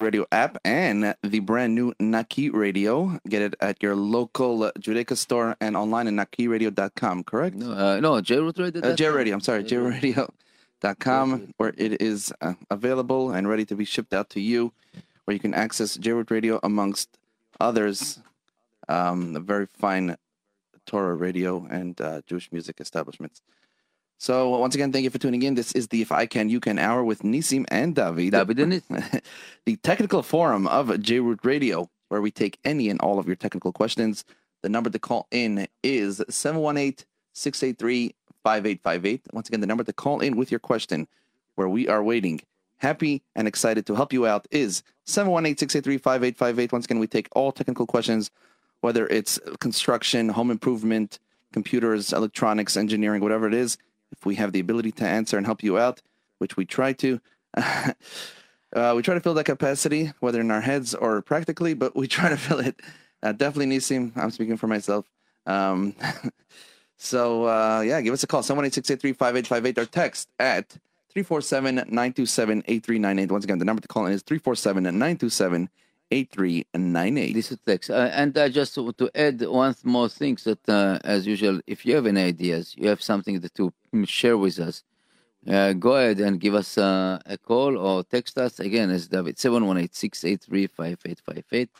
Radio app and the brand new Naki Radio. Get it at your local Judaica store and online at nakiradio.com, correct? No, uh, no, J-Root Radio. Uh, J Radio, I'm sorry, jradio.com, where it is uh, available and ready to be shipped out to you, where you can access J Radio amongst others, um, a very fine Torah radio and uh, Jewish music establishments. So once again, thank you for tuning in. This is the If I Can You Can Hour with Nisim and David. David the technical forum of J-Root Radio, where we take any and all of your technical questions. The number to call in is 718-683-5858. Once again, the number to call in with your question, where we are waiting. Happy and excited to help you out is 718-683-5858. Once again, we take all technical questions, whether it's construction, home improvement, computers, electronics, engineering, whatever it is if we have the ability to answer and help you out, which we try to. uh, we try to fill that capacity, whether in our heads or practically, but we try to fill it. Uh, definitely Nisim. I'm speaking for myself. Um, so, uh, yeah, give us a call, 718-683-5858 or text at 347-927-8398. Once again, the number to call in is 347-927 8398. This is text. Uh, and I just want to add one more thing that, uh, as usual, if you have any ideas, you have something to share with us, uh, go ahead and give us uh, a call or text us. Again, as David, 718 683 5858.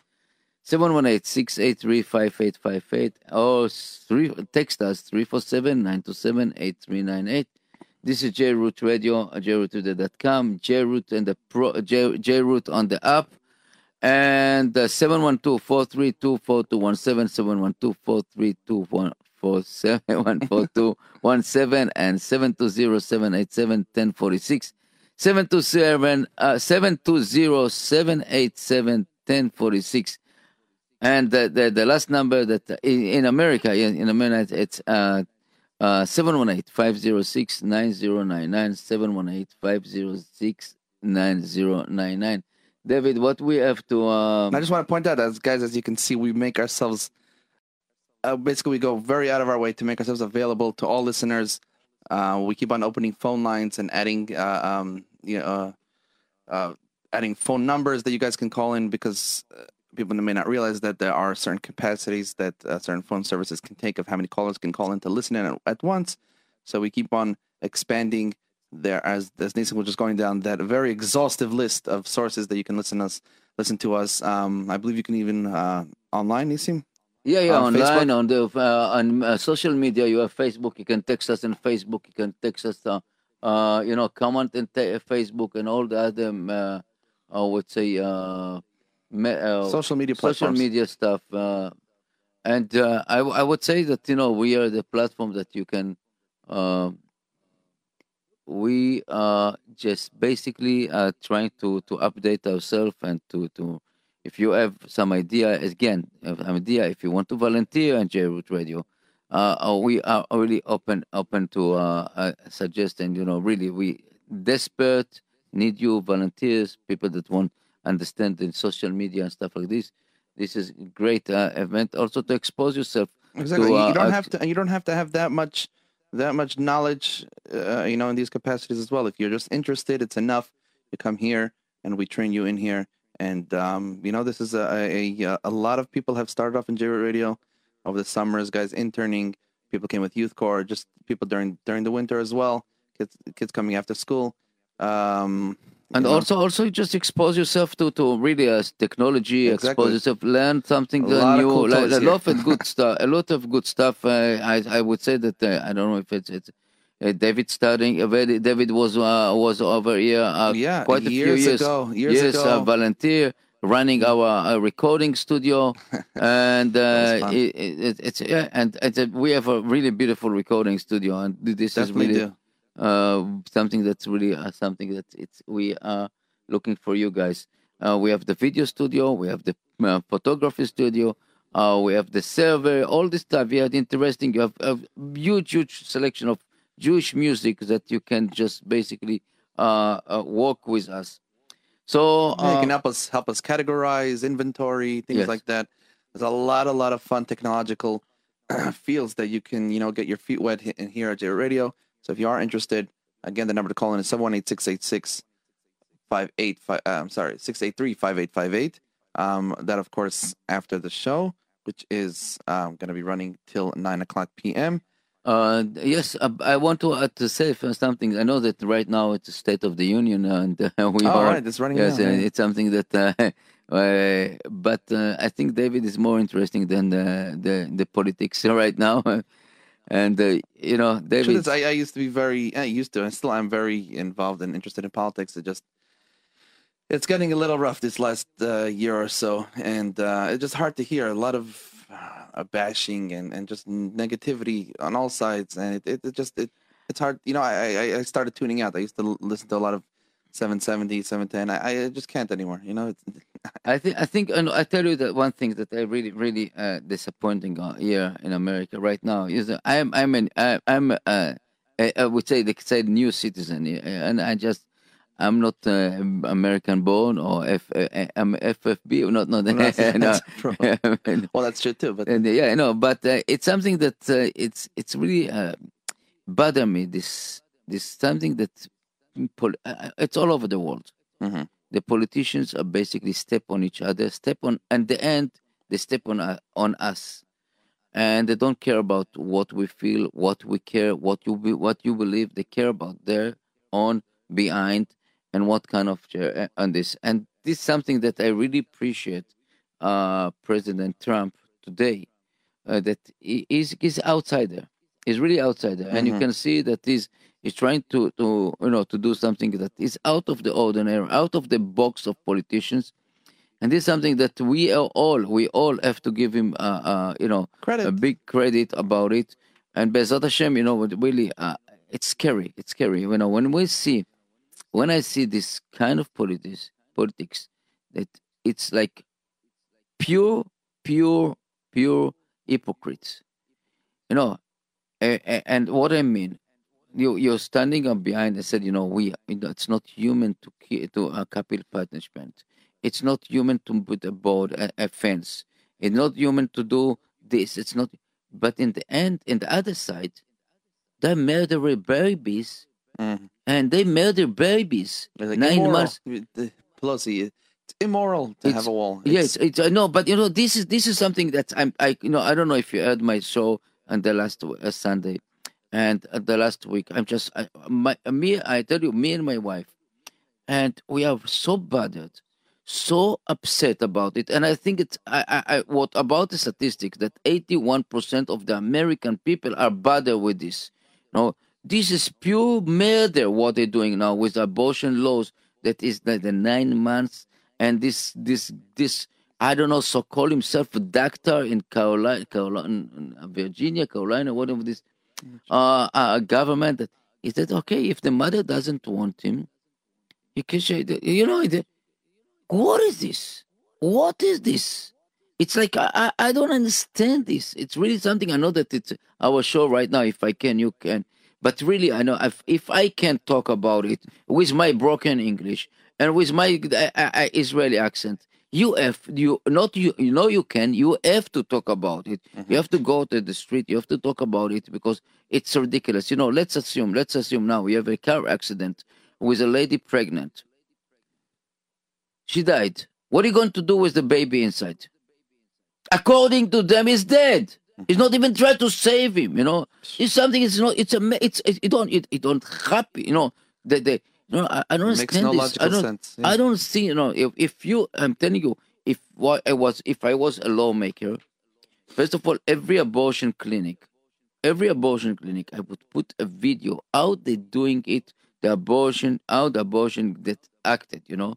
718 683 5858 or three, text us 347 927 8398. This is JRoot Radio, jroot.com, JRoot and the pro, J, JRoot on the app and uh, 712-432-4217, 712-432-4217, and 720-787-1046, 727, uh, 720-787-1046. And the, the, the last number that uh, in, in America, in, in America, it's uh, uh, 718-506-9099, 718-506-9099. David, what we have to. Um... I just want to point out, as guys, as you can see, we make ourselves. Uh, basically, we go very out of our way to make ourselves available to all listeners. Uh, we keep on opening phone lines and adding, uh, um, you know, uh, uh, adding phone numbers that you guys can call in because uh, people may not realize that there are certain capacities that certain phone services can take of how many callers can call in to listen in at, at once. So we keep on expanding there as as Nathan was just going down that very exhaustive list of sources that you can listen us listen to us. Um, I believe you can even uh, online, Nisim. Yeah, yeah, on online Facebook? on the uh, on uh, social media. You have Facebook. You can text us on Facebook. You can text us. Uh, uh you know, comment in te- Facebook and all the other. Uh, I would say uh, me- social media platforms. social media stuff. and I I would say that you know we are the platform that you can we are just basically uh, trying to, to update ourselves and to, to if you have some idea again an idea if you want to volunteer on JRoot Radio uh, uh, we are really open open to uh, uh, suggest and you know really we desperate need you volunteers people that want understand in social media and stuff like this. This is great uh, event. Also to expose yourself exactly. To, you don't have to you don't have to have that much that much knowledge, uh, you know, in these capacities as well. If you're just interested, it's enough. You come here and we train you in here. And, um, you know, this is a, a, a, lot of people have started off in J Radio over the summers, guys interning. People came with Youth Corps, just people during during the winter as well. Kids, kids coming after school. Um, and know? also also just expose yourself to to really uh, technology exactly. expose yourself learn something new cool like, a lot of good stuff a lot of good stuff uh, i i would say that uh, i don't know if it's it's uh, David starting. Uh, David was uh, was over here yeah, quite a years few years ago. Years yes, ago. volunteer running our recording studio, and it, it, it's yeah, and it's a, we have a really beautiful recording studio, and this Definitely is really uh, something that's really uh, something that it's we are looking for you guys. Uh, we have the video studio, we have the uh, photography studio, uh, we have the server, all this stuff. Have interesting. You have a huge, huge selection of Jewish music that you can just basically uh, work with us. So yeah, you can help us help us categorize inventory, things yes. like that. There's a lot, a lot of fun technological fields that you can, you know, get your feet wet in here at J Radio. So if you are interested, again, the number to call in is 718 686 five eight five. Uh, I'm sorry, six eight three five eight five eight. Um, that of course after the show, which is um, going to be running till nine o'clock p.m. Uh, yes, uh, I want to uh, to say something. I know that right now it's a State of the Union, and uh, we Oh, are. right, it's running Yes, uh, yeah. it's something that. Uh, uh, but uh, I think David is more interesting than the the, the politics right now, and uh, you know, David. I, I used to be very, I used to, and still I'm very involved and interested in politics. It just, it's getting a little rough this last uh, year or so, and uh, it's just hard to hear a lot of uh, bashing and, and just negativity on all sides, and it, it, it just it it's hard. You know, I, I I started tuning out. I used to listen to a lot of 770, 710. I, I just can't anymore. You know, it's, I think I think and I tell you that one thing that I really really uh, disappointing uh, here in America right now is that I'm I'm an I, I'm uh, I, I would say they could say new citizen uh, and I just I'm not uh, American born or F uh, I'm FFB not not That's- no. that's well, that's true too. But And, yeah, I know, but uh, it's something that uh, it's it's really uh, bother me. This this something that uh, it's all over the world. Mhm. The politicians are basically step on each other, step on, and the end they step on uh, on us, and they don't care about what we feel, what we care, what you be, what you believe. They care about their own behind and what kind of uh, on this. And this is something that I really appreciate uh, President Trump today. Uh, that he is he's outsider. He's really outsider, and you Mhm. can see that he's he's trying to to you know to do something that is out of the ordinary, out of the box of politicians. And this is something that we are all we all have to give him uh, uh you know Credit. a big credit about it. And Be'ezrat Hashem, you know, really uh, it's scary. It's scary. You know, when we see when I see this kind of politics politics that it's like pure, pure, pure hypocrites. You know, and what I mean, you you're standing up behind and said, you know, we it's not human to to a capital punishment. It's not human to put a board a, a fence. It's not human to do this. It's not. But in the end, in the other side, they murder babies, Mhm. and they murder babies It's like nine immoral. months. Pelosi, it's immoral to It's- have a wall. Yes, it's I know, but you know, this is this is something that I'm I you know I don't know if you heard my show on the last uh, Sunday, and uh, the last week. I'm just I, my me I tell you me and my wife, and we are so bothered, so upset about it. And I think it's I I, I what about the statistics that 81 percent of the American people are bothered with this. You know, this is pure murder what they're doing now with abortion laws. That is like the nine months and this this this I don't know, so call himself a doctor in Carolina, Carolina, Virginia, Carolina, whatever this uh, uh government. That is that okay if the mother doesn't want him? You can say you know what is this? What is this? It's like I, I I don't understand this. It's really something. I know that it's our show right now. If I can, you can. But really, I know if, if I can talk about it with my broken English and with my uh, uh, Israeli accent, you have you not you you know you can you have to talk about it. You mm-hmm. have to go to the street. You have to talk about it because it's ridiculous. You know, let's assume let's assume now we have a car accident with a lady pregnant. She died. What are you going to do with the baby inside? According to them, he's dead. He's mm-hmm. not even trying to save him. You know, it's something. It's not. It's a. It's. It, it don't. It, it don't happy. You know. The. the know, I, I don't Makes understand no this. logical I don't. sense, yeah. I don't see. You know, if if you, I'm telling you, if what I was, if I was a lawmaker, first of all, every abortion clinic, every abortion clinic, I would put a video how they doing it, the abortion, how the abortion that acted. You know,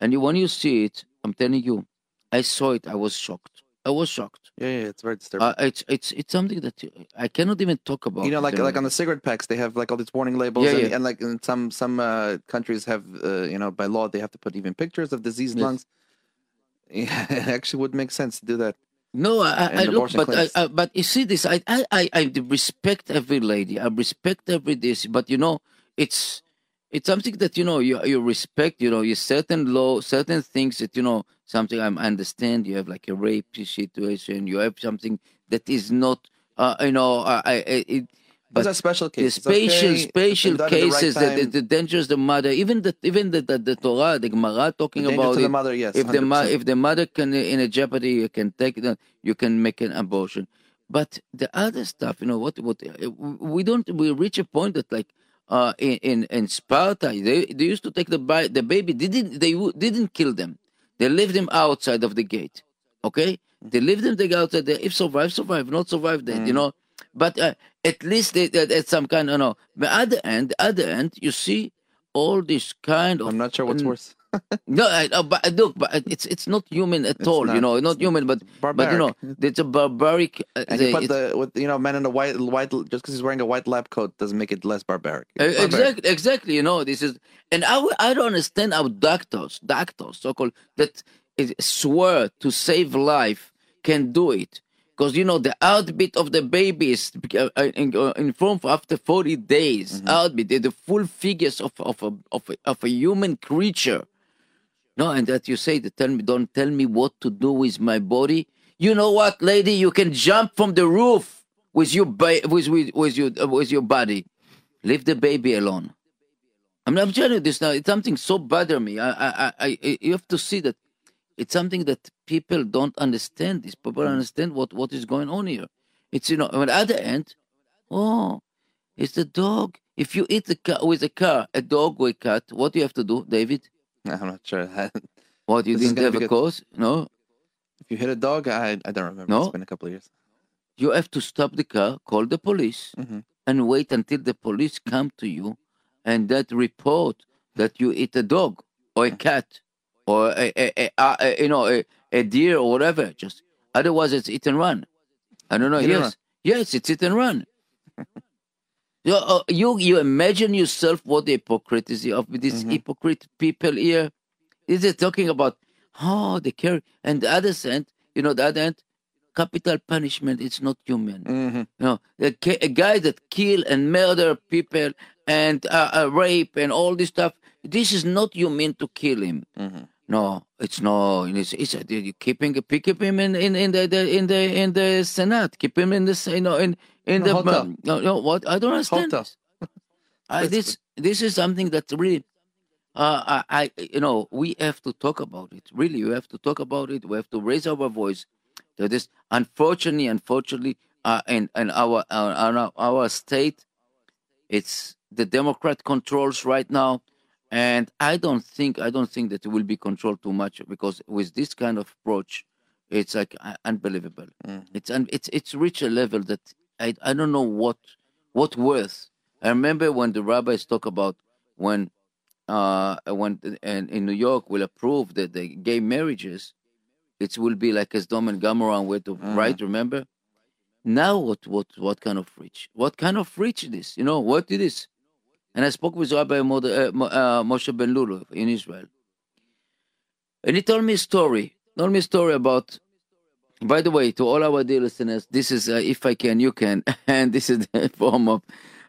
and you, when you see it, I'm telling you, I saw it. I was shocked. I was shocked. Yeah, yeah, it's very disturbing. Uh, it's it's it's something that you- I cannot even talk about. you know, like uh, like on the cigarette packs, they have like all these warning labels, Yeah, and, yeah. and like in some some uh, countries have, uh, you know, by law they have to put even pictures of diseased Yes. lungs. Yeah, it actually would make sense to do that. No, I, I, look, but I. I, but you see this. I, I, I, I respect every lady. I respect every this. But you know, it's it's something that you know you you respect. You know, you certain law, certain things that you know something I understand. You have like a rape situation. You have something that is not. Uh, you know, I, I it, But are special the cases. special okay? at the right cases, the, the, the dangers the mother, even the even the the, the Torah, the Gemara talking The about to the mother, yes. if the mo- 100%. if the mother can in a jeopardy, you can take it. You can make an abortion. But the other stuff, you know, what what we don't we reach a point that like uh in in, in Sparta, they they used to take the bi- the baby. They didn't they w- didn't kill them. They left them outside of the gate. Okay, they left them they got outside. There. If survive, survive. Not survive, then you know. But uh, at least they, they, at some kind, you know. The other end, the other end, you see all this kind of I'm not sure what's Mm, worse. No, I, uh, but uh, look, but it's it's not human at It's all. you know, not human, but but you know, it's a barbaric. Uh, And the- you put the with you know man in a white white just because he's wearing a white lab coat doesn't make it less barbaric. Uh, barbaric. Exactly, exactly. You know, this is, and I I don't understand how doctors, doctors, so called, that is, swear to save life can do it. Because, you know, the heartbeat of the babies uh, uh, in- form after 40 days. Heartbeat, they're the full figures of, of, a, of, a, of a human creature. No, and that you say, that tell me, don't tell me what to do with my body. You know what, lady? You can jump from the roof with your ba- with, with, with your uh, with your body. Leave the baby alone. I'm not telling you this now. It's something so bother me. I, I, I, I, you have to see that it's something that people don't understand. These people don't understand what, what is going on here. It's you know. On the other end, oh, it's the dog. If you eat the car with a car, a dog or a cat, what do you have to do, David? I'm not sure. What you This is didn't have a cause? No, if you hit a dog, I I don't remember. No? It's been a couple of years. you have to stop the car, call the police, Mhm. and wait until the police come to you and that report that you eat a dog or a cat or a, a, a, a, you know a, a deer or whatever. Just otherwise, it's eat and run. I don't know. Hit yes, yes, it's eat and run. you, uh, you you imagine yourself what the hypocrisy of these Mhm. hypocrite people here. Is it talking about oh they care and the other end, you know, the other end, capital punishment. is not human. hmm You know, a, a guy that kill and murder people and uh, uh, rape and all this stuff. This is not you mean to kill him. hmm No, it's no. It's, it's uh, you keeping keep him in, in, in the, the in the in the senate. Keep him in the you know in in the Hotel. no, no what I don't understand. I, this this is something that really. Uh, I, I, you know, we have to talk about it. Really, we have to talk about it. We have to raise our voice. That is, unfortunately, unfortunately, uh, in, in our, uh, our our state, it's the Democrat controls right now, and I don't think I don't think that it will be controlled too much because with this kind of approach, it's like uh, unbelievable. Mhm. It's un, it's it's reached a level that I I don't know what what worth. I remember when the rabbis talk about when uh when and in New York will approve that the gay marriages, it will be like as Dom and Gomorrah and where to Mhm. right. Remember. Now what what what kind of rich? What kind of rich it is? You know what it is? And I spoke with Rabbi uh, uh, Moshe Ben Lulu in Israel, and he told me a story. Told me a story about. By the way, to all our dear listeners, this is uh, if I can, you can, and this is the form of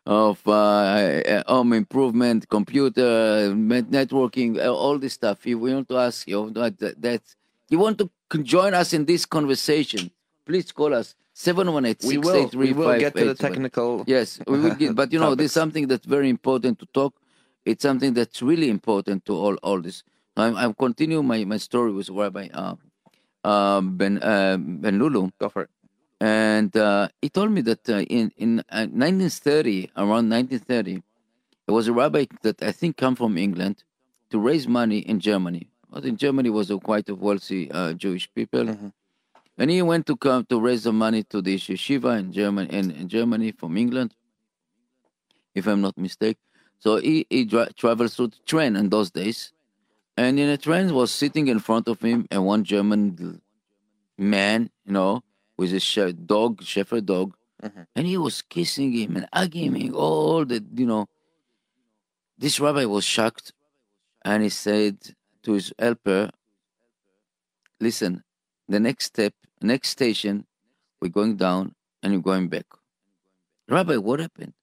of uh, uh, home improvement, computer, networking, all this stuff. If we want to ask you that, that you want to join us in this conversation, please call us seven one eight We will. We will get to the technical. Yes, we will get, but you know, there's something that's very important to talk. It's something that's really important to all all this. I'm, I'm continuing my, my story with Rabbi uh, uh, Ben uh, Ben Lulu, Go for it. and uh, he told me that uh, in in uh, 1930, around 1930, there was a rabbi that I think come from England to raise money in Germany. But in Germany was a quite a wealthy uh, Jewish people, Mhm. And he went to come to raise the money to the yeshiva in Germany in, in Germany from England, if I'm not mistaken. So he he dra- travels through the train in those days, and in a train was sitting in front of him and one German man, you know, with a she- dog, shepherd dog, Mhm. and he was kissing him and hugging him. All the you know. This rabbi was shocked, and he said to his helper, "Listen, the next step, next station, we're going down and you're going back." Rabbi, what happened?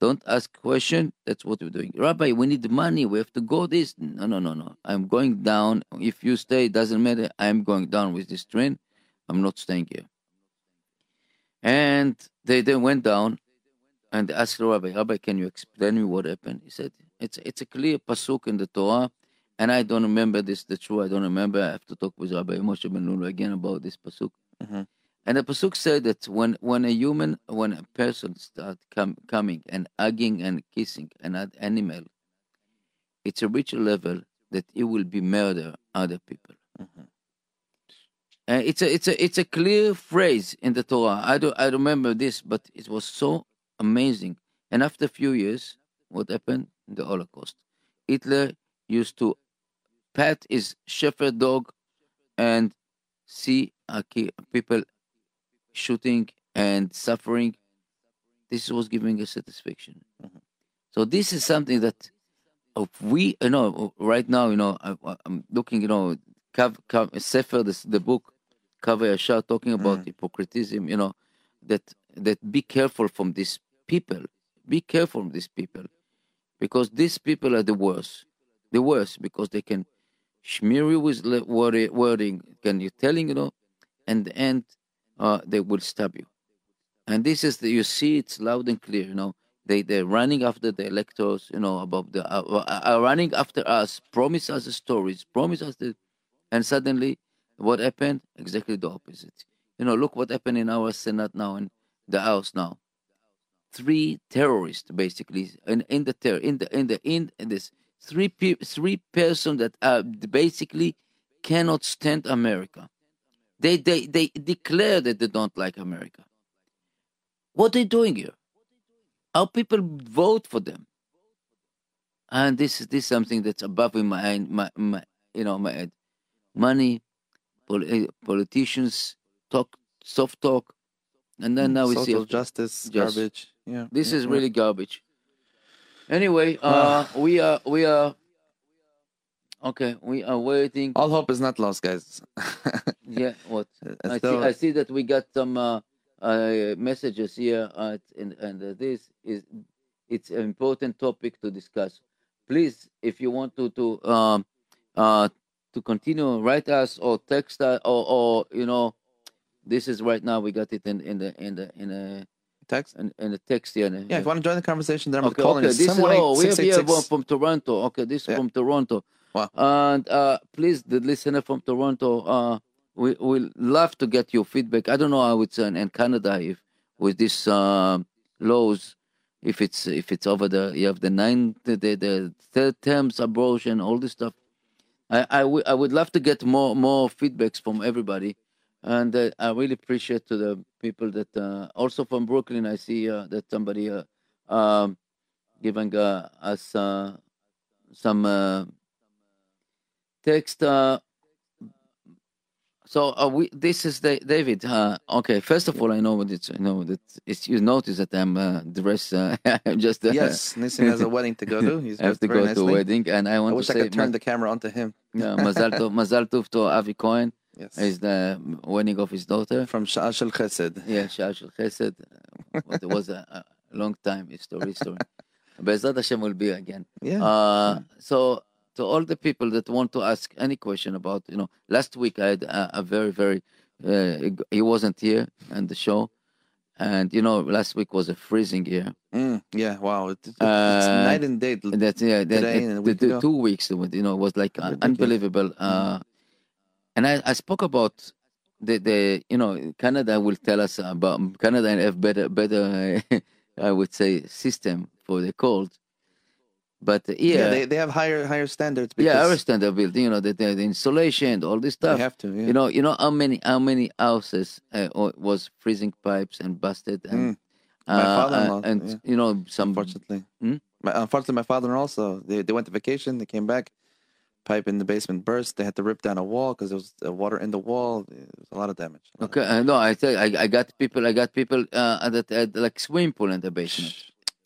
Don't ask question. That's what we're doing. Rabbi, we need money. We have to go this. No, no, no, no. I'm going down. If you stay, it doesn't matter. I'm going down with this train. I'm not staying here. And they then went down and asked the rabbi, Rabbi, can you explain me what happened? He said, it's it's a clear pasuk in the Torah, and I don't remember this. The true, I don't remember. I have to talk with Rabbi Moshe Ben Lulu again about this pasuk. Mhm. And the pasuk said that when when a human, when a person start com- coming and hugging and kissing an animal, it's a ritual level that it will be murder other people. Mhm. Uh, it's a it's a it's a clear phrase in the Torah. I do I remember this, but it was so amazing. And after a few years, what happened? The Holocaust. Hitler used to pat is shepherd dog and see people shooting and suffering. This was giving a satisfaction. Mhm. So this is something that if we, you know, right now, you know, I, I'm looking, you know, Sefer, the, the book, Kav HaYashar, talking about Mm. hypocritism, you know, that that be careful from these people. Be careful from these people, because these people are the worst. The worst because they can you with wording, can you telling, you know, and the end, uh, they will stab you. And this is the, you see it's loud and clear, you know. They they're running after the electors, you know, about the uh, uh, are running after us, promise us the stories, promise us the, and suddenly, what happened? Exactly the opposite. You know, look what happened in our Senate now and the House now. Three terrorists, basically, in, in the terror, in the in the in this three pe- three person that are basically cannot stand America. They they they declare that they don't like America. What are they doing here? How people vote for them? And this is this is something that's above in my my, my you know my head. Money, pol- eh, politicians talk soft talk, and then now we see social justice, Yes. garbage. Yeah. this yeah, is really garbage. Anyway, uh, we are we are okay. We are waiting. All hope is not lost, guys. Yeah, what? I see, I see that we got some uh, uh, messages here, uh, and, and uh, this is it's an important topic to discuss. Please, if you want to to um, uh, to continue, write us or text us, or, or you know, this is right now we got it in in the in the in a Text. in, in the text here. Yeah, if you want to join the conversation, then I'm Okay, calling okay. This is oh, we have here one from Toronto. Okay, this is Yeah. from Toronto. Wow. And uh, please, the listener from Toronto, uh, we we love to get your feedback. I don't know how it's in, in Canada if with these uh, laws, if it's if it's over the you have the nine the the, the third terms abortion, all this stuff. I I would I would love to get more more feedbacks from everybody, and uh, I really appreciate to the people that uh, also from Brooklyn. I see uh, that somebody uh, um, giving uh, us uh, some uh, text. Uh, so we this is the, David. Uh, okay, first of all, I know what it's. You know that it's. You notice that I'm uh, dressed. Uh, I'm just. Yes, Nissim has a wedding to go to. He's I have to go to a wedding, and I I want wish to I say could turn ma- the camera onto him. yeah, Mazal Tov, Mazal Tov to Avi Cohen. Yes. Is the wedding of his daughter. From Sha'al Shel Chesed. Yeah, Shah Shel Chesed. But it was a, a long time history. story. Be'ezrat Hashem will be again. Yeah. Uh, so to all the people that want to ask any question about, you know, last week I had a, a very, very, uh, he wasn't here on the show. And, you know, last week was a freezing year. Mm, yeah, wow. It, it- it's Uh, night and day. That's, yeah, that, it- and the, two weeks, you know, it was like uh, unbelievable. Uh, and I, I spoke about the, the, you know, Canada will tell us about, Canada have better, better, I would say, system for the cold. But uh, Yeah, they, they have higher higher standards because yeah, our standard building, you know, the, the, insulation, all this they stuff. have to. Yeah. You know, you know how many how many houses uh, was freezing pipes and busted and Mm. My uh, father-in-law, and yeah. you know some unfortunately. Hmm? My, unfortunately, my father also. They, they went to vacation. They came back. Pipe in the basement burst. They had to rip down a wall because there was uh, water in the wall. It was a lot of damage. Okay, uh, no, I tell you, I, I got people, I got people uh, that had like swimming pool in the basement.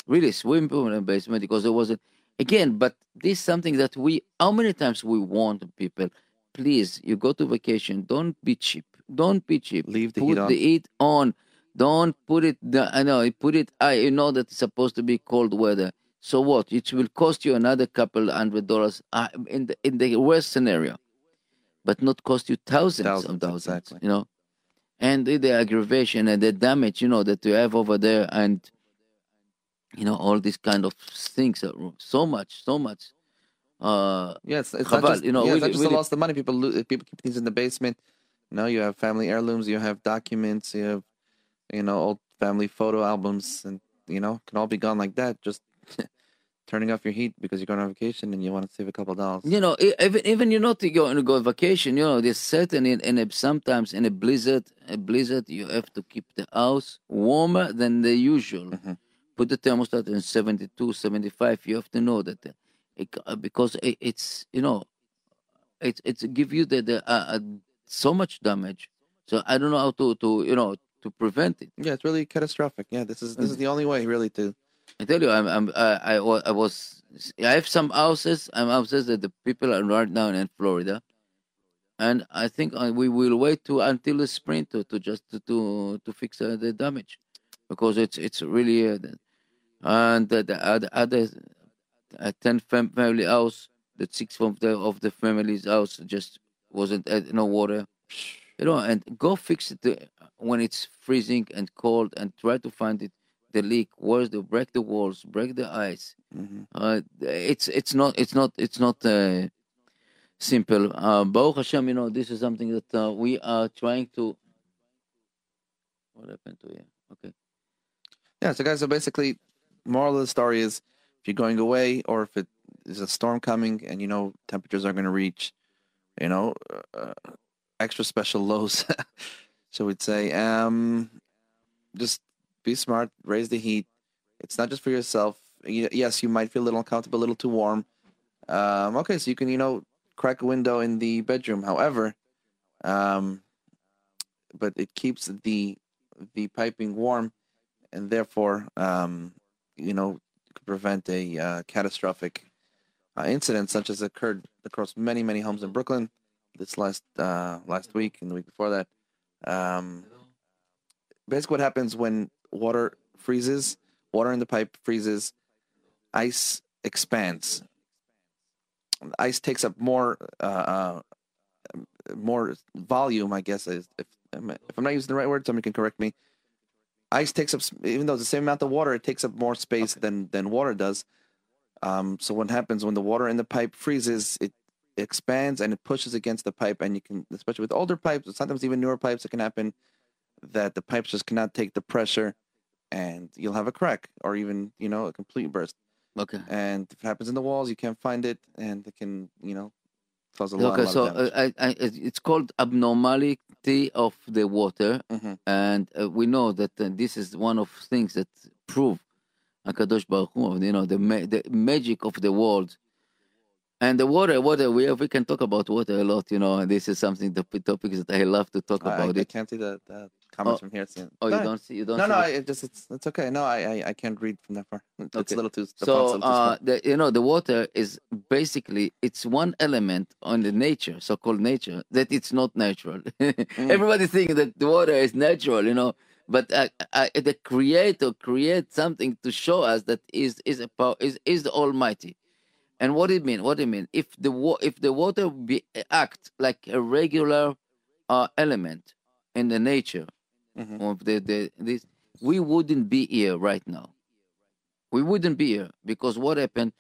Really, swimming pool in the basement because there wasn't. Again, but this is something that we. How many times we want people? Please, you go to vacation. Don't be cheap. Don't be cheap. Leave the put heat on. the heat on. Don't put it. I know. Put it. I you know that it's supposed to be cold weather. So what? It will cost you another couple hundred dollars uh, in the in the worst scenario, but not cost you thousands, Thousands, of thousands. exactly. You know, and the, the aggravation and the damage you know that you have over there, and you know, all these kind of things. Are so much, so much. Uh, Yeah, it's, Chabal, not just, you know, yeah, it's really- just really- the loss of money. People lo- people keep things in the basement. You know, you have family heirlooms, you have documents, you have you know old family photo albums, and you know can all be gone like that. Just turning off your heat because you're going on vacation and you want to save a couple dollars. you know, even even you're not going to go on vacation. You know, there's certain in, in a, sometimes in a blizzard, a blizzard, you have to keep the house warmer than the usual. Mhm. Put the thermostat in 72, 75. You have to know that uh, it, uh, because it, it's you know, it's it's give you the, the uh, uh, so much damage. So I don't know how to to you know to prevent it. Yeah, it's really catastrophic. Yeah, this is this is the only way really to. I tell you, I'm, I'm I, I, was, I have some houses, I'm houses that the people are right now in Florida, and I think uh, we will wait to until the spring to, to just to to, to fix uh, the damage, because it's it's really, uh, and the, the other uh, ten fam- family house, the six of the of the family's house just wasn't uh, no water, you know, and go fix it uh, when it's freezing and cold, and try to find it the leak where's the break the walls break the ice. Mhm. uh, it's it's not it's not it's not uh, simple. Uh, Baruch Hashem you know this is something that uh, we are trying to what happened to you? Okay. Yeah, so guys, so basically, moral of the story is, if you're going away or if it is a storm coming and you know temperatures are going to reach, you know, uh, extra special lows, so we'd say, um, just be smart, raise the heat. It's not just for yourself. Yes, you might feel a little uncomfortable, a little too warm. Um, okay, so you can, you know, crack a window in the bedroom. However, um, but it keeps the the piping warm and therefore, um, you know, prevent a uh, catastrophic uh, incident such as occurred across many, many homes in Brooklyn this last uh, last week and the week before that. Um, basically, what happens when water freezes, water in the pipe freezes, ice expands. Ice takes up more uh, uh, more volume, I guess. If if I'm not using the right word, somebody can correct me ice takes up even though it's the same amount of water it takes up more space than than water does um, so what happens when the water in the pipe freezes it expands and it pushes against the pipe and you can especially with older pipes sometimes even newer pipes it can happen that the pipes just cannot take the pressure and you'll have a crack or even you know a complete burst okay and if it happens in the walls you can't find it and it can you know cause a lot, okay so of uh, I, I, it's called abnormality of the water Mhm. and uh, we know that uh, this is one of things that prove Hakadosh Baruch Hu, you know, the ma- the magic of the world, and the water. Water. We we can talk about water a lot, you know. And this is something the topics that I love to talk I, about I it. can't see that, the comments Oh. from here in- Oh, you don't see. You don't. no, no, I, it just it's it's okay. No, I I, I can't read from that far. It's Okay. a little too. the so little too uh, the, you know the water is basically it's one element on the nature so-called nature that it's not natural everybody thinks that the water is natural you know but uh, uh, the creator creates something to show us that is is a power is, is the almighty and what it mean what it mean if the wa- if the water be act like a regular uh, element in the nature Mhm. of the, the this we wouldn't be here right now we wouldn't be here because what happened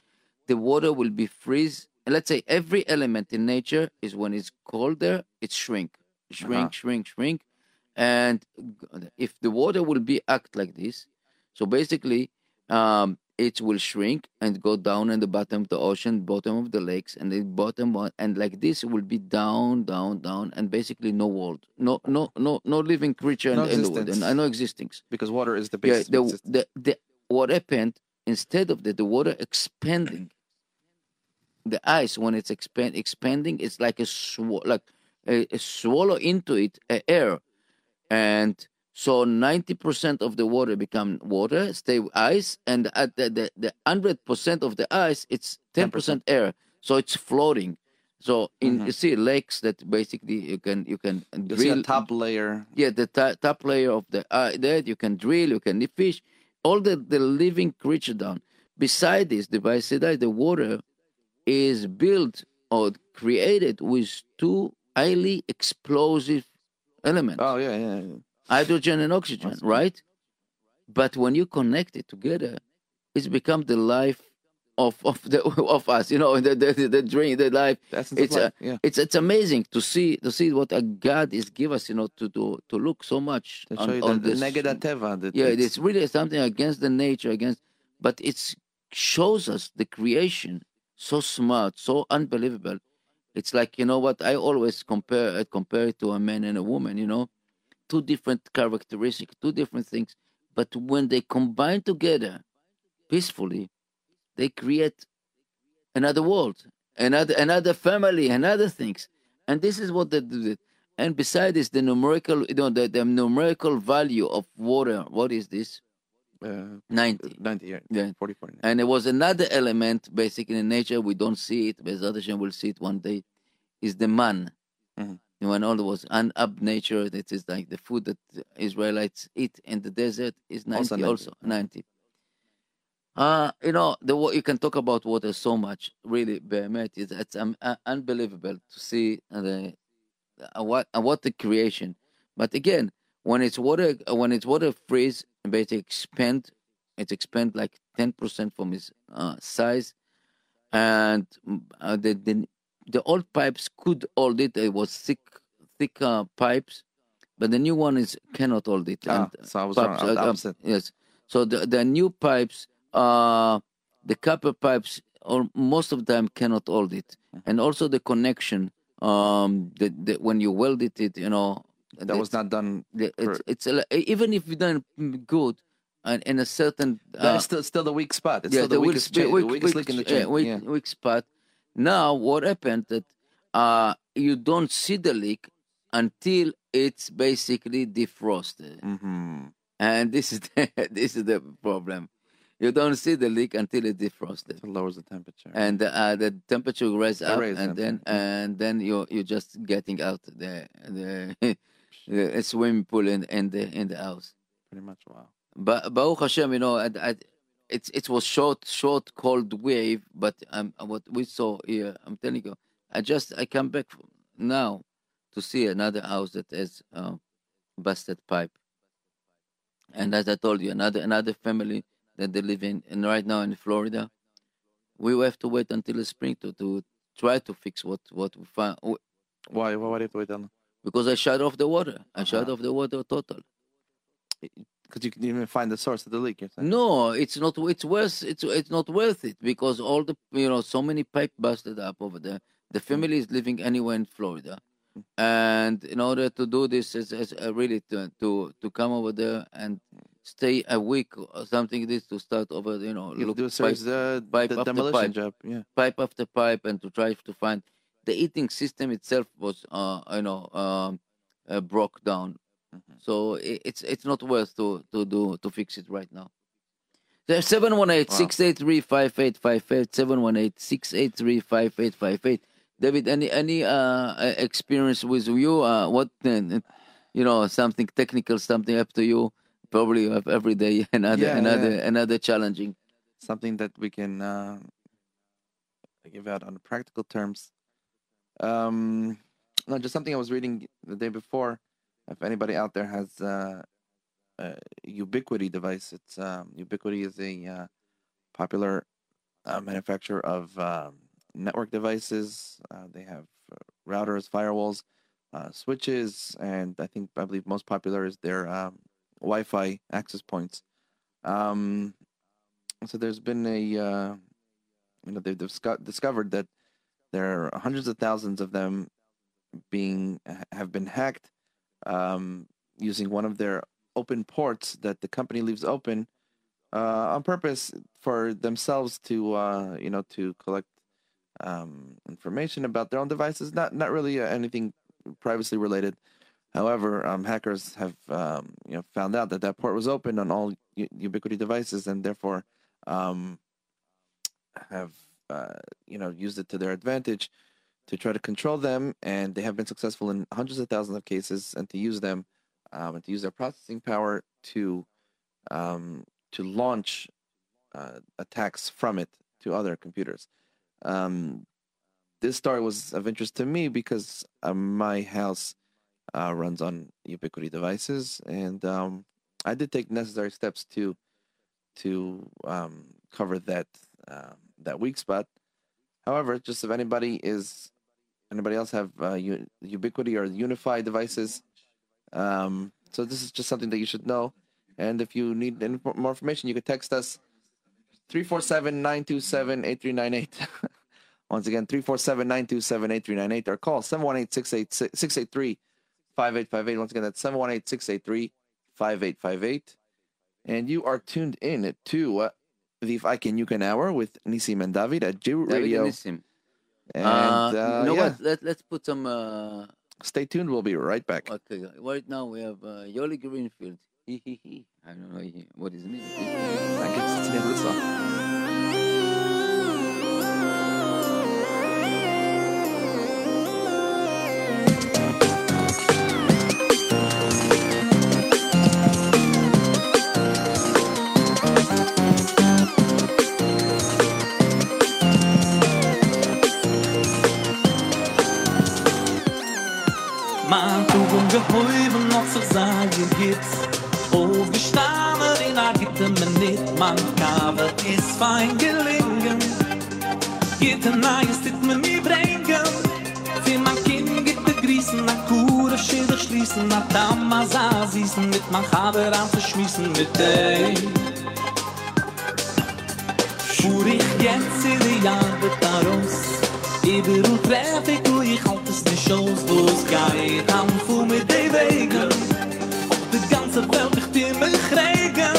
the water will be freeze and let's say every element in nature is when it's colder it shrink shrink Uh-huh. shrink shrink and if the water will be act like this so basically um it will shrink and go down in the bottom of the ocean bottom of the lakes and the bottom one and like this it will be down down down and basically no world no no no no living creature No in, in the world and i know existence because water is the yeah, basis. of the, the, the, what happened instead of the, the water expanding, the ice when it's expand expanding, it's like a sw- like a, a swallow into it air, and so ninety percent of the water become water, stay ice, and at the the, the hundred percent of the ice, it's ten percent air, so it's floating. So in Mhm. you see lakes that basically you can you can You see drill a top layer. yeah the to- top layer of the uh, that you can drill you can fish all the, the living creature down beside this the Baisedai, the water is built or created with two highly explosive elements Oh yeah, yeah. yeah. Hydrogen and oxygen right but when you connect it together it's become the life of of the of us. You know, the the, the dream, the life. The essence It's a, yeah. it's it's amazing to see to see what a God is give us. You know, to to to look so much on, on the, the this. neged teva. That Yeah, it's- it's really something against the nature, against, but it shows us the creation so smart, so unbelievable. It's like you know what I always compare I compare it to a man and a woman. You know, two different characteristics, two different things, but when they combine together peacefully, they create another world, another another family, another things, and this is what they do. And besides this, the numerical, you know, the, the numerical value of water. What is this? uh, 90. 90 yeah, Yeah. 40, 40. And there was another element, basically in nature, we don't see it, but Hashem will see it one day, is the man. Mhm. When all was un up nature, that is like the food that Israelites eat in the desert is 90 Also also, 90. 90. Uh, you know, the you can talk about water so much, really, Behemet, it's, it's um, uh, unbelievable to see uh, the uh, what uh, what the creation. But again, when it's water, uh, when it's water freeze, basically expand, it expand like ten percent from its uh, size, and the, the the old pipes could hold it. It was thick, thick uh, pipes, but the new one is cannot hold it. Ah, and so I was pipes, was uh, uh, yes. So the the new pipes, uh, the copper pipes, or most of them cannot hold it, and also the connection. Um, the, the when you welded it, you know, That was not done. the, it's it's even if you done good, and in a certain uh, is still, still the weak spot. It's yeah, still the, the weak, weakest, weak, weak- link in the chain. weak, weak spot. Now, what happened that uh, you don't see the leak until it's basically defrosted, hmm and this is the, this is the problem. You don't see the leak until it defrosted, It lowers the temperature. and uh, the temperature rises up, raise and then and then you're you're just getting out the the, the swimming pool in, in the in the house. Pretty much. Wow. But Baruch Hashem, you know, I, I, it's it was short, short, cold wave. But um, what we saw here, I'm telling you, I just I come back now to see another house that has uh, busted pipe, and as I told you, another another family that they live in, and right now in Florida, we will have to wait until the spring to to try to fix what what we find Why? Why, why do you have wait down? because I shut off the water. I shut Uh-huh. off the water total. Because you can even find the source of the leak. You're saying. No, it's not. It's worth. It's it's not worth it because all the you know so many pipe busted up over there. The family is living anywhere in Florida, and in order to do this, is, is uh, really to, to to come over there and stay a week or something. This to start over. You know, You look do a serious uh, pipe the after demolition pipe. job. Yeah. pipe after pipe and to try to find the heating system itself was uh you know um uh, broke down Mhm. so it, it's it's not worth to to do to fix it right now There's 718-683-5858 718-683-5858 david any any uh uh, experience with you uh what uh, you know something technical something up to you probably you have every day another Yeah, another yeah. another challenging Something that we can uh, give out on practical terms. Um, no, just something I was reading the day before. If anybody out there has uh, a Ubiquiti device, it's um, Ubiquiti is a uh, popular uh, manufacturer of um, network devices. Uh, they have uh, routers, firewalls, uh, switches, and I think I believe most popular is their um, Wi-Fi access points. Um, so there's been a you know they've disco- discovered that there are hundreds of thousands of them being have been hacked um, using one of their open ports that the company leaves open uh, on purpose for themselves to uh, you know to collect um, information about their own devices. Not not really uh, anything privacy related. However, um, hackers have um, you know found out that that port was open on all U- Ubiquiti devices, and therefore um, have uh, you know used it to their advantage to try to control them, and they have been successful in hundreds of thousands of cases, and to use them um, and to use their processing power to um, to launch uh, attacks from it to other computers. Um, this story was of interest to me because uh, my house uh, runs on Ubiquiti devices, and um, I did take necessary steps to to um, cover that um, that weak spot. However, just if anybody is anybody else have uh, U- Ubiquiti or UniFi devices, um, so this is just something that you should know. And if you need any more information, you can text us 347-927-8398. Once again, 347-927-8398 or call 718-683-5858. Once again, that's 718-683-5858. And you are tuned in to uh, the If I Can You Can Hour with Nisim and David at Jew David Radio. Nissim. And Uh, uh, you know yeah, what? Let, let's put some. Uh, stay tuned. We'll be right back. okay, right now we have uh, Yoely Greenfeld. I don't know what his name. I guess it's the name of the song. Gibt's Aufgestanden in a gitte Minute Man kabe is fein gelingen. Gitte neues dit me nie bringen. Für mein Kind gitte grießen Na kure schilder schließen Na damma sa sießen Mit man Chaber anzuschmissen Mit dem. Fuhr ich jetzt in die Arbeit daraus Überall treff ich, wo ich halt es nicht aus Wo es geht, am Fuhr mit den Wegen ganze Welt, ich dir mich regen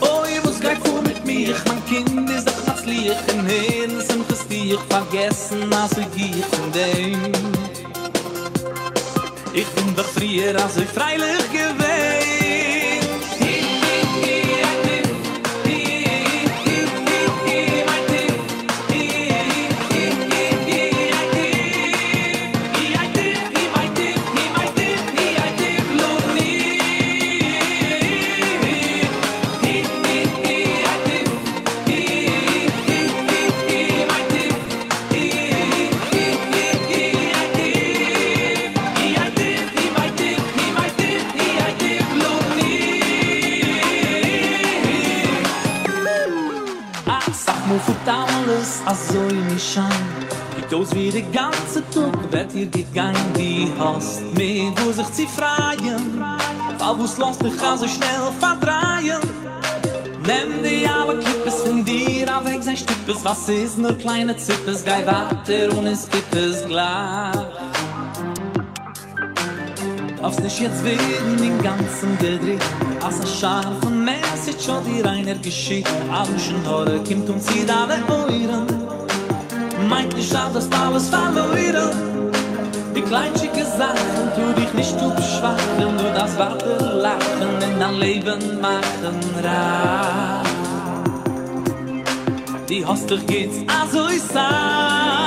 Oh, ich muss gleich vor mit mir. Mein Kind ist doch das Licht Im Hirn ist im Gesticht Vergessen, also ich von dem Ich bin doch früher, also freilich gewesen was wie de ganze tog bet ihr git gein die hast mir wo sich zu freien aber was lasst dich ganz so schnell verdrehen. Nimm die aber Kippes von dir, auf weg sein Stippes, was ist nur kleine Zippes, gei weiter und es gibt es gleich. Aufs nicht jetzt werden den ganzen Gedrick, als ein scharfen Message schon dir einer geschickt, aber schon heute kommt uns hier alle Euren, Meint nicht auch, dass alles verloren Die kleinschicke Sachen tu dich nicht zu beschwachen Nur das wahre Lachen in dein Leben machen rar Die Hostel geht's also ich sag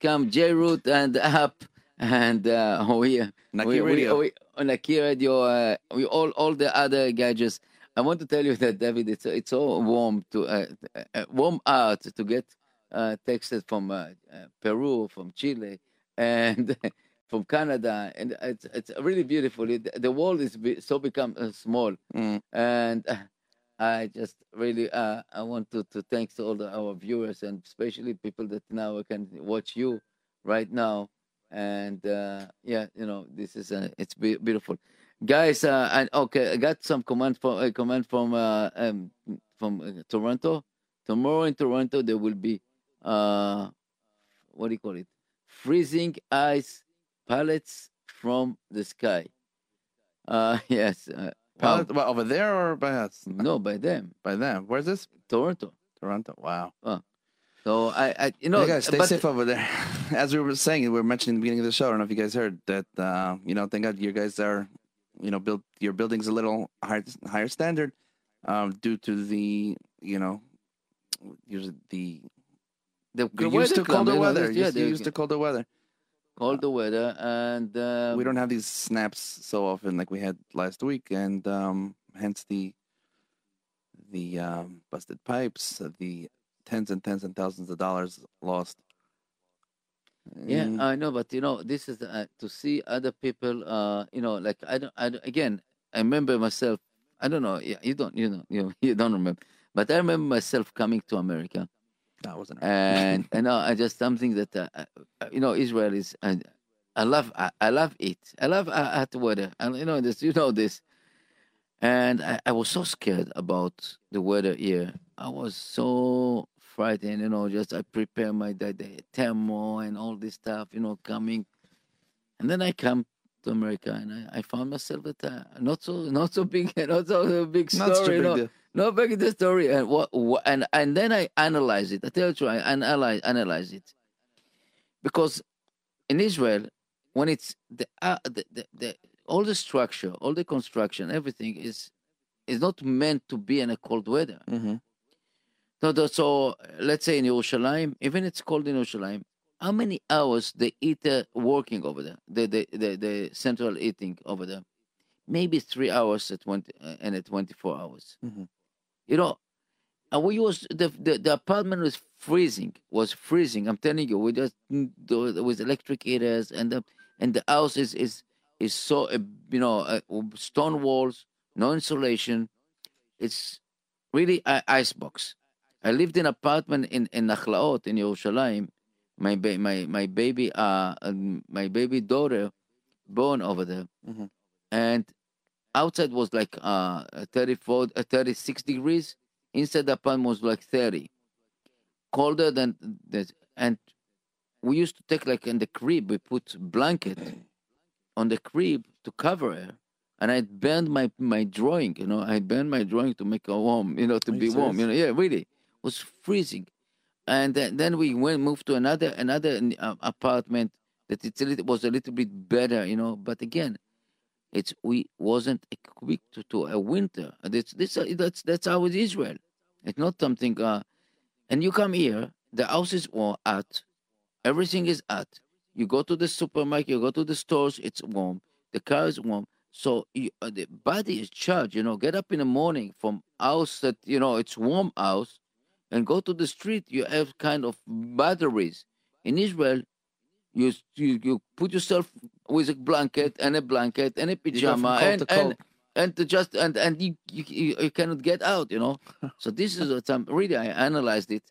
jrootradio.com, JRoot and app, and uh, we, Naki we, Radio. we, we, Naki Radio, uh, we all all the other gadgets. I want to tell you that David, it's it's so warm to uh, uh, warm out to get uh, texted from uh, uh, Peru, from Chile, and from Canada, and it's it's really beautiful. It, the world is be, so become uh, small, Mm. and uh, I just really uh, I want to to thanks to all the, our viewers and especially people that now can watch you right now. And uh, yeah, you know this is uh, it's be- beautiful, guys. Uh, and okay, I got some comment from a comment from um, from uh, Toronto. Tomorrow in Toronto there will be uh, what do you call it? Freezing ice pallets from the sky. Uh, yes. Well, well, over there or by us? No, by them, By them. Where's this? Toronto. Toronto. Wow. So I, I you know, hey guys, stay but- safe over there. As we were saying, we were mentioning in the beginning of the show. I don't know if you guys heard that. Uh, you know, thank God you guys are, you know, build your building's a little higher higher standard, um, due to the you know, the the we're weather used to colder weather. Yeah, used, to, the used to colder weather. Colder weather, and um, we don't have these snaps so often like we had last week, and um, hence the the um, busted pipes, uh, the tens and tens and thousands of dollars lost. Yeah, Mm, I know, but you know, this is uh, to see other people. Uh, you know, like I don't. I don't- again, I remember myself. I don't know. Yeah, you don't. You know. You you don't remember, but I remember myself coming to America, that wasn't. and and uh, I just something that uh, uh, you know, Israel is. I, I love. I, I love it. I love uh, hot weather, and you know this. You know this. and I, I was so scared about the weather here. I was so frightened, you know. Just I prepare my the thermo and all this stuff, you know, coming, and then I come to America and I, I found myself that uh, not so not so big not so big story, Not a you big know. deal. No big the story and what, what and and then I analyze it. I tell you, I analyze analyze it because in Israel, when it's the, uh, the, the, the all the structure, all the construction, everything is is not meant to be in a cold weather. hmm So, the- so let's say in Yerushalayim, even it's cold in Yerushalayim, how many hours the eater working over there, the the, the, the central eating over there? Maybe three hours at twenty uh, and at twenty four hours. Mhm. You know, and we was the, the the apartment was freezing, was freezing. I'm telling you, we just mm, with electric heaters and the and the house is is is so uh, you know uh, stone walls, no insulation. It's really an ice box. I lived in apartment in in Nachlaot in Yerushalayim. My ba- my my baby uh um, my baby daughter born over there, Mhm. and outside was like uh 34 uh, 36 degrees. Inside the apartment was like 30, colder than this. And we used to take like in the crib we put blanket on the crib to cover her. And I burned my my drawing, you know. I burned my drawing to make it warm, you know, to Are be warm. You know, yeah, really, it was freezing. And then, then we went moved to another another uh, apartment that it's a little, was a little bit better, you know. But again, it's we wasn't equipped to, to a winter. And this uh, that's that's how it is Israel. It's not something. Uh, and you come here, the houses are hot, everything is hot. You go to the supermarket, you go to the stores, it's warm. The car is warm. So you, uh, the body is charged. You know, get up in the morning from house that you know it's warm house, and go to the street. You have kind of batteries. In Israel, you you, you put yourself with a blanket and a blanket and a pajama and and and to just and and you, you you cannot get out. You know. so this is what I'm really I analyzed it,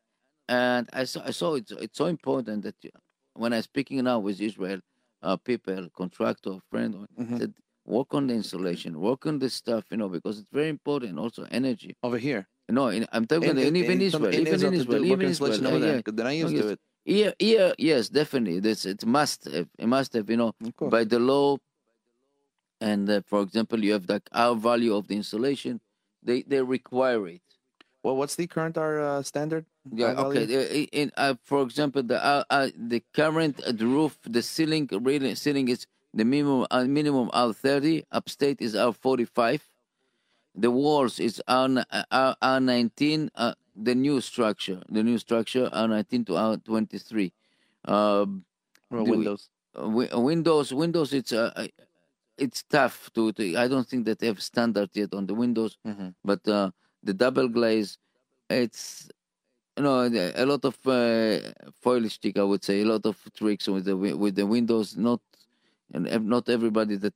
and I saw I saw it's it's so important that you, when I'm speaking now with Israel uh, people, contractor, friend, Mhm. said work on the installation, work on this stuff, you know, because it's very important. Also, energy. Over here. No, in, I'm talking in, even some- Israel, even Israel in to do Israel, even installation Israel. over yeah, yeah. Then I used yes. to it. Here, here, yes, definitely. This it must have, it must have, you know, by the law. And uh, for example, you have the R value of the installation. They they require it. Well, what's the current R uh, standard? Yeah. R? Okay. uh, In uh, for example, the uh, uh, the current uh, the roof, the ceiling, really ceiling is the minimum uh, minimum R thirty. Upstate is R forty five. The walls is R R, R nineteen. Uh, the new structure, the new structure R nineteen to R twenty three. Um, Well, do we- Windows. uh, uh, Windows, Windows, it's uh, uh, it's tough to, to. I don't think that they have standard yet on the Windows, Mhm. but uh, the double glaze, it's you know a lot of uh, foil stick. I would say a lot of tricks with the with the Windows. Not and not everybody the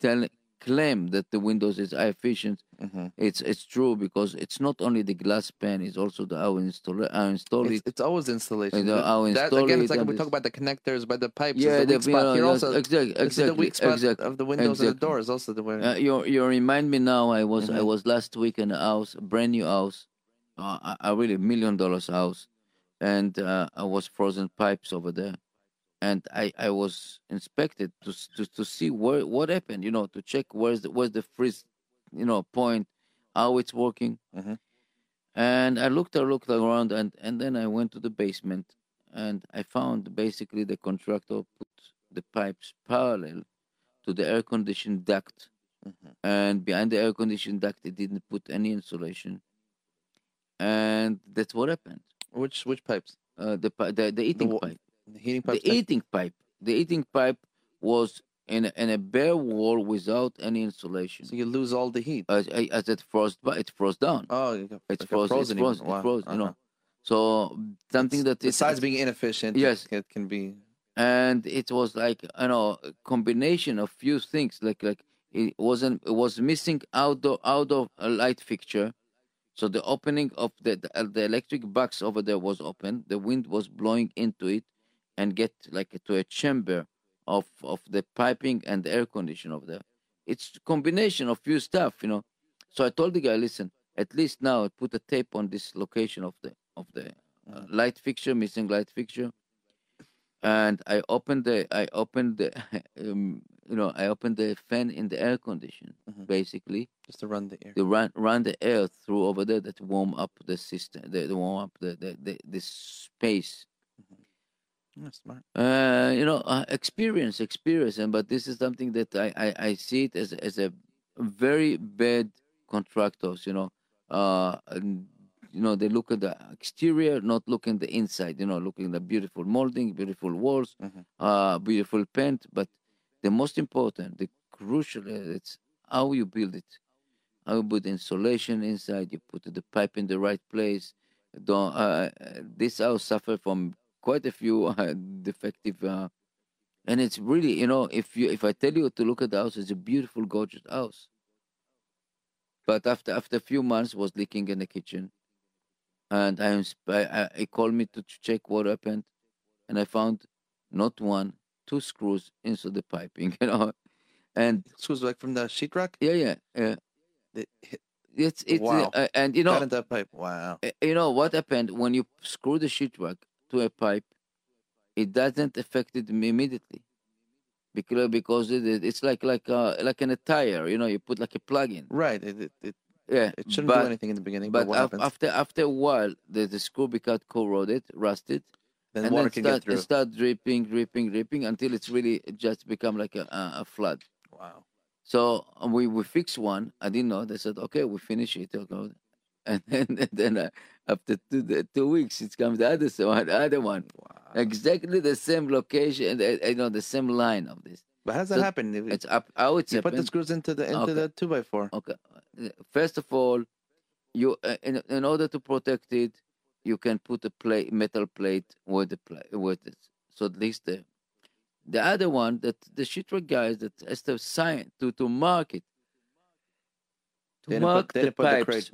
tell claim that the Windows is high efficient. Mhm. It's it's true because it's not only the glass pane; it's also the how install how install It's, it. it's always installation. And, uh, That- that, install again, it's like we talk about the connectors, by the pipes. Yeah, the the, weak spot. Here also, exactly, is the exactly, weak spot exactly. of the windows and the exactly. doors. Also, the way. Uh, you you remind me now. I was I Mhm. was last week in a house, a brand new house, uh, a, a really million dollars house, and uh, I was frozen pipes over there, and I, I was inspected to, to to see where what happened. You know, to check where's the where's the freeze, you know, point, how it's working. Mhm. And I looked, I looked around, and and then I went to the basement, and I found basically the contractor put the pipes parallel to the air conditioned duct Mhm. and behind the air conditioned duct it didn't put any insulation and that's what happened Which which pipes? uh, the, the the eating wa- pipe The heating the pipes. eating pipe the eating pipe was in a, in a bare wall without any insulation So you lose all the heat. as, as it froze it froze down Oh, it's like froze frozen even. froze, it Wow. froze you know Uh-huh. so something that is Besides being inefficient, Yes. it can be. and it was like you know a combination of few things like like it wasn't it was missing outdoor outdoor uh, light fixture so the opening of the the, uh, the electric box over there was open the wind was blowing into it and get like to a chamber of of the piping and the air condition over there it's combination of few stuff, you know. So I told the guy, listen, at least now put a tape on this location of the of the uh, light fixture, missing light fixture. And I opened the I opened the um, you know I opened the fan in the air condition Mhm. basically Just to run the air. to run run the air through over there that warm up the system, the, the warm up the the, the the space. Yeah, smart. Uh, you know, uh, experience, experience, and but this is something that I I, I see it as as a very bad contractors. You know, uh, and, you know they look at the exterior, not looking the inside. You know, looking at the beautiful molding, beautiful walls, Mhm. uh, beautiful paint, but the most important, the crucial, uh, it's how you build it. How you put insulation inside, you put the pipe in the right place. Don't, uh, uh, this house suffer from quite a few uh, defective, uh, and it's really, you know, if you if I tell you to look at the house, it's a beautiful, gorgeous house. But after after a few months, was leaking in the kitchen, and I, I, I called me to check what happened, and I found not one, two screws into the piping, you know, and Screws like from the sheetrock. yeah, yeah, yeah. It It's it's Wow. uh, and you know that pipe. Wow. uh, you know what happened when you screw the sheetrock to a pipe, it doesn't affect it immediately. Because because it, it- it's like like a, like an a tire, you know, you put like a plug in. Right. It it, it, Yeah, it shouldn't but, do anything in the beginning. But, But what af- happens? after after a while, the, the screw became corroded, rusted, then and water then can start, get through. it start dripping, dripping, dripping until it's really just become like a, a, flood. Wow. So uh, we we fixed one. I didn't know. They said, "Okay, we finish it." Okay. And then and then uh, after two the, two weeks, it comes the other one, the other one, Wow. exactly the same location, uh, you know, the same line of this. But how does that happen? It's up. How it's you put the screws into the into Okay. the two by four. Okay. Uh, First of all, you uh, in, in order to protect it, you can put a plate, metal plate with the plate with it. So at least the the other one that the sheetrock guys that has to sign to to mark it. To mark the put the pipes. crate.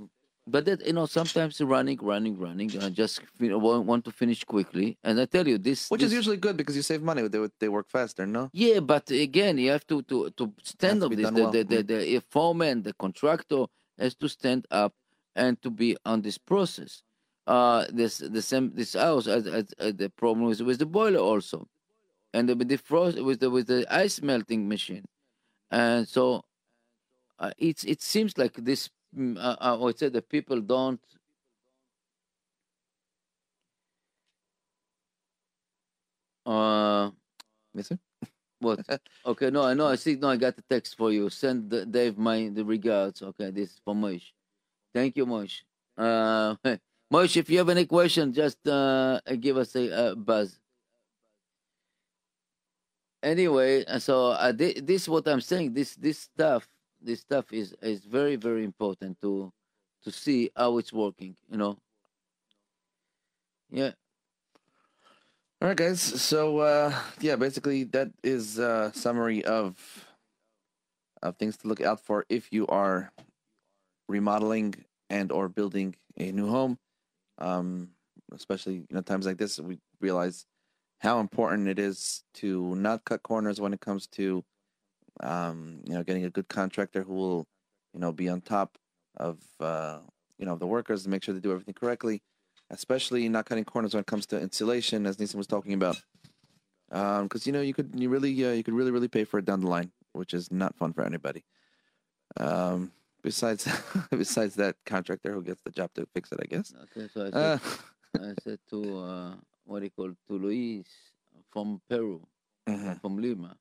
But that you know sometimes running, running, running. I just you know, want, want to finish quickly, and I tell you this, Which this, is usually good because you save money. They they work faster. No. yeah, but again, you have to to to stand to up be this. The, well. the, the, the foreman, the contractor has to stand up and to be on this process. Uh, this the same this house has the problem with with the boiler also, and the, with the frost with the with the ice melting machine, and so uh, it's it seems like this. Mm, Uh, I would say the people don't. Uh, Yes, sir. what? Okay, no, I know. I see. No, I got the text for you. Send the, Dave my the regards. Okay, this is for Moish. Thank you, Moish. Uh, Moish, if you have any question, just uh, give us a uh, buzz. Anyway, uh, so uh, thi- this is what I'm saying. This this stuff, this stuff is is very very important to to see how it's working. You know. Yeah. All right, guys. So uh, yeah, basically that is a summary of of things to look out for if you are remodeling and or building a new home. Um, especially you know times like this, we realize how important it is to not cut corners when it comes to um, you know getting a good contractor who will you know be on top of uh, you know the workers to make sure they do everything correctly especially not cutting corners when it comes to insulation, as Nissan was talking about. Because you know you could you really uh, you could really really pay for it down the line, which is not fun for anybody. Um, besides besides that contractor who gets the job to fix it, I guess. Okay, so I said, Uh, I said to uh, what do you call to Luis from Peru, mhm. from Lima.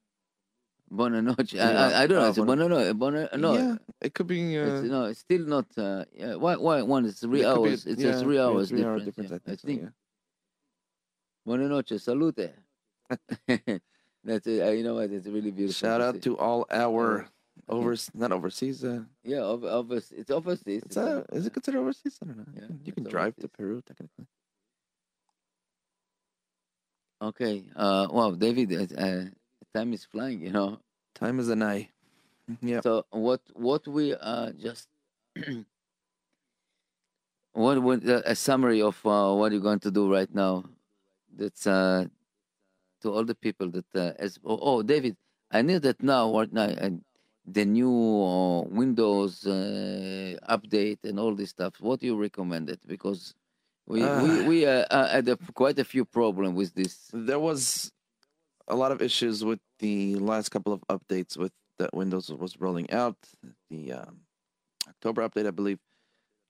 Buenas noches. I, Yeah. I, I don't know. Oh, It's buona, noches. Buena, no, yeah, it could be. Uh, it's, no, it's still not. Uh, yeah, why? Why? One It's three it be a- hours. it's yeah, a three hours three hour difference. difference. yeah. I think. so, yeah. Buenas noches. Salute. That's it. Uh, you know what? It's really beautiful. Shout out see. to all our overs, not overseas. Uh, yeah, over, over, it's overseas. it's, uh, is it considered overseas? I don't know. Yeah, you can drive to. Peru technically. Okay. Uh, wow, David. Uh, uh, time is flying. You know. Time is an eye. Yeah. So what what we uh just what would uh, a summary of uh, what you're going to do right now? That's uh to all the people that uh, as oh, oh David, I knew that now right now and the new uh, Windows uh, update and all this stuff, what do you recommend it? Because we we, Uh. we uh, uh, had a, quite a few problems with this. there was a lot of issues with the last couple of updates with that Windows was rolling out. The um, October update, I believe.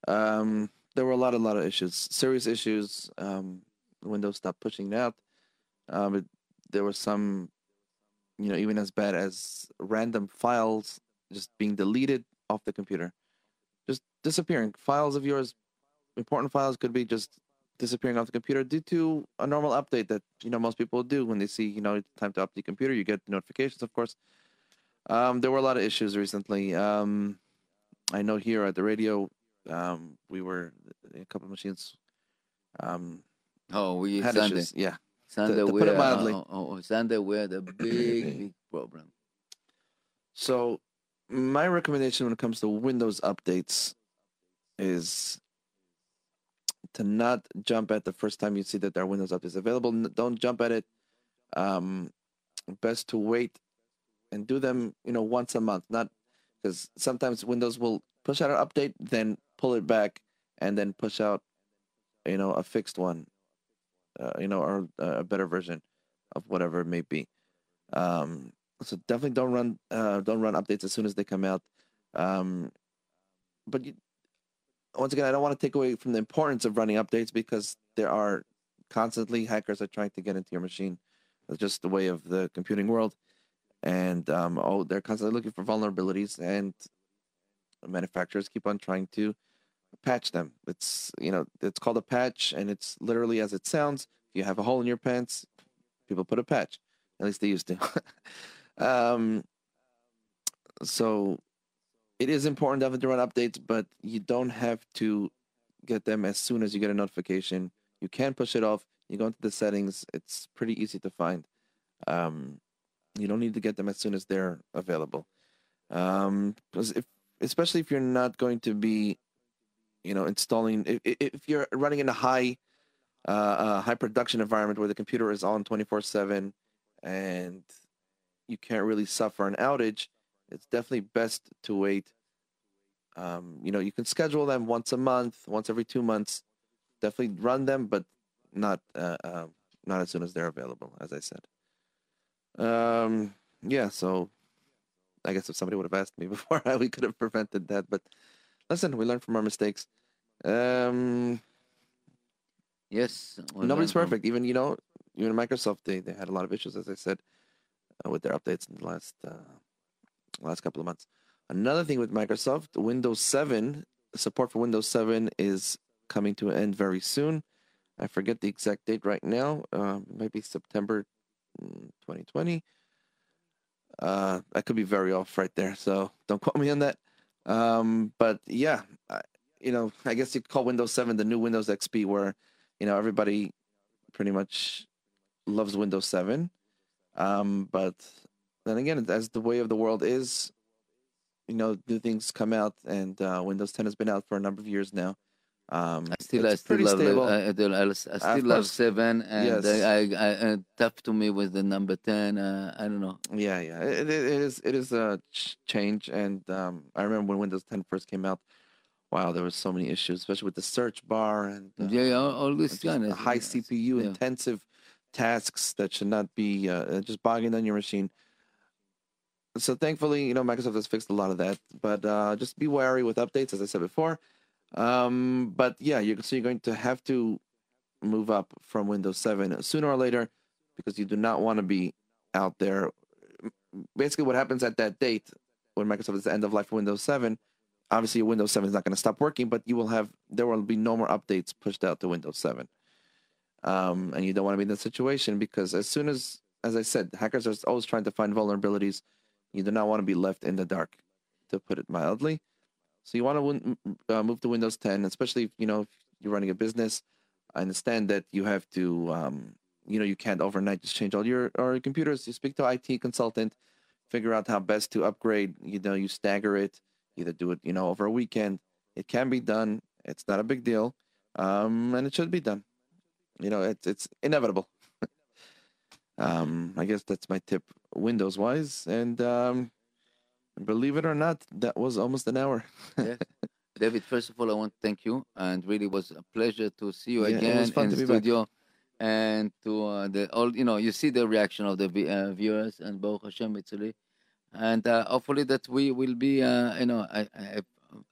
Um, there were a lot, a lot of issues, serious issues. Um, Windows stopped pushing it out. Um, it, there were some, you know, even as bad as random files just being deleted off the computer, just disappearing. Files of yours, important files, could be just disappearing off the computer due to a normal update that you know most people do when they see you know it's time to update the computer. You get notifications, of course. Um, there were a lot of issues recently. Um, I know here at the radio, um, we were a couple of machines um, Oh, we had Sunday, issues. Yeah, Sunday, to we put it mildly. oh, oh, oh, Sunday we had a big, big problem. So, my recommendation when it comes to Windows updates is to not jump at the first time you see that there are Windows updates available. N- Don't jump at it. Um, best to wait and do them, you know, once a month. Not because sometimes Windows will push out an update, then pull it back, and then push out, you know, a fixed one, uh, you know, or a better version of whatever it may be. Um, so definitely don't run uh, don't run updates as soon as they come out. Um, but you, once again, I don't want to take away from the importance of running updates because there are constantly hackers are trying to get into your machine. It's just the way of the computing world, and um, oh, they're constantly looking for vulnerabilities, and manufacturers keep on trying to patch them. It's you know it's called a patch, and it's literally as it sounds. If you have a hole in your pants, people put a patch. At least they used to. um, so it is important definitely to run updates, but you don't have to get them as soon as you get a notification. You can push it off. You go into the settings. It's pretty easy to find. Um, you don't need to get them as soon as they're available. Um, 'cause if, especially if you're not going to be, you know, installing. If, if- you're running in a high, uh, uh, high production environment where the computer is on twenty four seven, and you can't really suffer an outage, it's definitely best to wait. Um, you know, you can schedule them once a month, once every two months. Definitely run them, but not uh, uh, not as soon as they're available, as I said. Um, yeah, so I guess if somebody would have asked me before, we could have prevented that. But listen, we learn from our mistakes. Um, Yes, we nobody's learn from- perfect. Even you know, even Microsoft, they, they had a lot of issues, as I said, uh, with their updates in the last uh, last couple of months. Another thing with Microsoft, Windows 7 support for Windows 7 is coming to an end very soon. I forget the exact date right now. Uh, maybe September mm, 2020. Uh, I could be very off right there, so don't quote me on that. Um, but yeah, I, you know, I guess you call Windows 7 the new Windows XP, where you know everybody pretty much loves Windows 7. Um, but then again, as the way of the world is, you know, new things come out, and uh, Windows 10 has been out for a number of years now. Um, I still, I still love, stable. uh, I, still- I still love seven, and Yes. I, I, I, uh, tough to me with the number ten. Uh, I don't know. Yeah, yeah, it, it, it is. It is a change, and um, I remember when Windows 10 first came out. Wow, there were so many issues, especially with the search bar and uh, yeah, all, all this kind of high CPU yeah. intensive tasks that should not be uh, just bogging down your machine. So thankfully, you know, Microsoft has fixed a lot of that, but uh, just be wary with updates, as I said before. Um, but yeah, you're so you're going to have to move up from Windows 7 sooner or later because you do not want to be out there. Basically, what happens at that date when Microsoft is the end of life for Windows 7, obviously Windows 7 is not going to stop working, but you will have there will be no more updates pushed out to Windows 7. Um, and you don't want to be in that situation because as soon as, as I said, hackers are always trying to find vulnerabilities. You do not want to be left in the dark, to put it mildly. So you want to win, uh, move to Windows 10, especially if you know if you're running a business. I understand that you have to, um, you know, you can't overnight just change all your or computers. You speak to IT consultant, figure out how best to upgrade. You know, you stagger it, either do it, you know, over a weekend. It can be done. It's not a big deal, um, and it should be done. You know, it's it's inevitable. um, I guess that's my tip, Windows wise, and um, Believe it or not, that was almost an hour. Yes. David, first of all, I want to thank you, and really was a pleasure to see you Yeah, again in be back. studio, and to uh, the all you know, you see the reaction of the uh, viewers, and Baruch Hashem, it's really, and uh, hopefully that we will be, uh, you know, I, I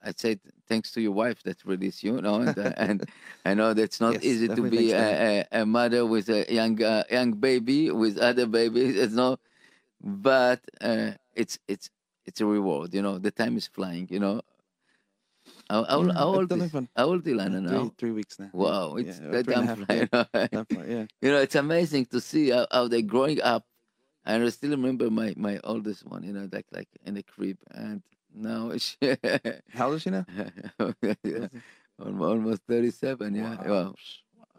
I'd say thanks to your wife that released you, you know, and, uh, and I know that's not Yes, easy to be a, a, a mother with a young uh, young baby with other babies. It's no, but uh, it's it's it's a reward. You know, the time is flying. You know, how, how, Yeah, how old is, how old Ilana Three, now? three weeks now. Wow, it's Yeah, that three time flying. Yeah. you know, it's amazing to see how, how they're growing up. And I still remember my, my oldest one, you know, like like in the crib, and now she, How old is she now? yeah, almost thirty seven. Yeah, Wow. wow.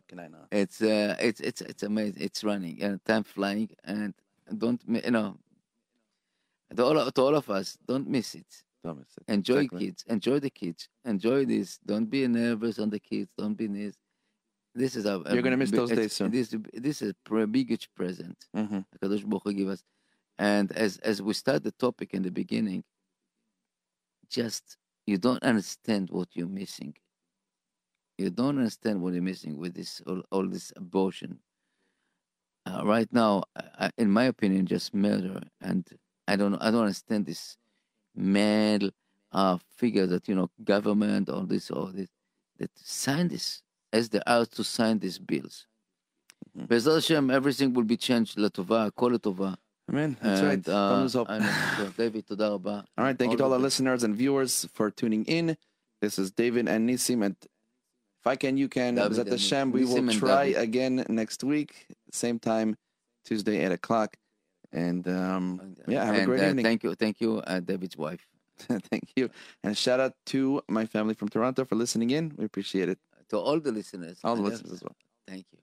Can I know? It's uh, it's it's it's amazing. It's running and time flying, and don't you know. To all, to all of us, don't miss it. Don't miss it. Enjoy Exactly. kids. Enjoy the kids. Enjoy this. Don't be nervous on the kids. Don't be this. This is a, You're gonna miss those days soon. This this is a biggest present. Mm-hmm. Baruch Hu give us. And as as we start the topic in the beginning, just you don't understand what you're missing. You don't understand what you're missing with this all, all this abortion uh, right now, I, in my opinion, just murder. And I don't I don't understand this mad uh, figure that you know government or this or this that sign this as they are to sign these bills. Mm-hmm. Be'ezrat Hashem, everything will be changed. Latova, kol latova. Amen. That's and, uh, right. Uh, David, All right. Thank all you to all our listeners and viewers for tuning in. This is David and Nisim at I can, you can. Be'ezrat and Hashem, we will try again next week, same time, Tuesday, 8 o'clock. And um, And, yeah, have a great uh, evening. Thank you, thank you, uh, David's wife. Thank you. And shout out to my family from Toronto for listening in. We appreciate it. To all the listeners. All the listeners as well. Thank you.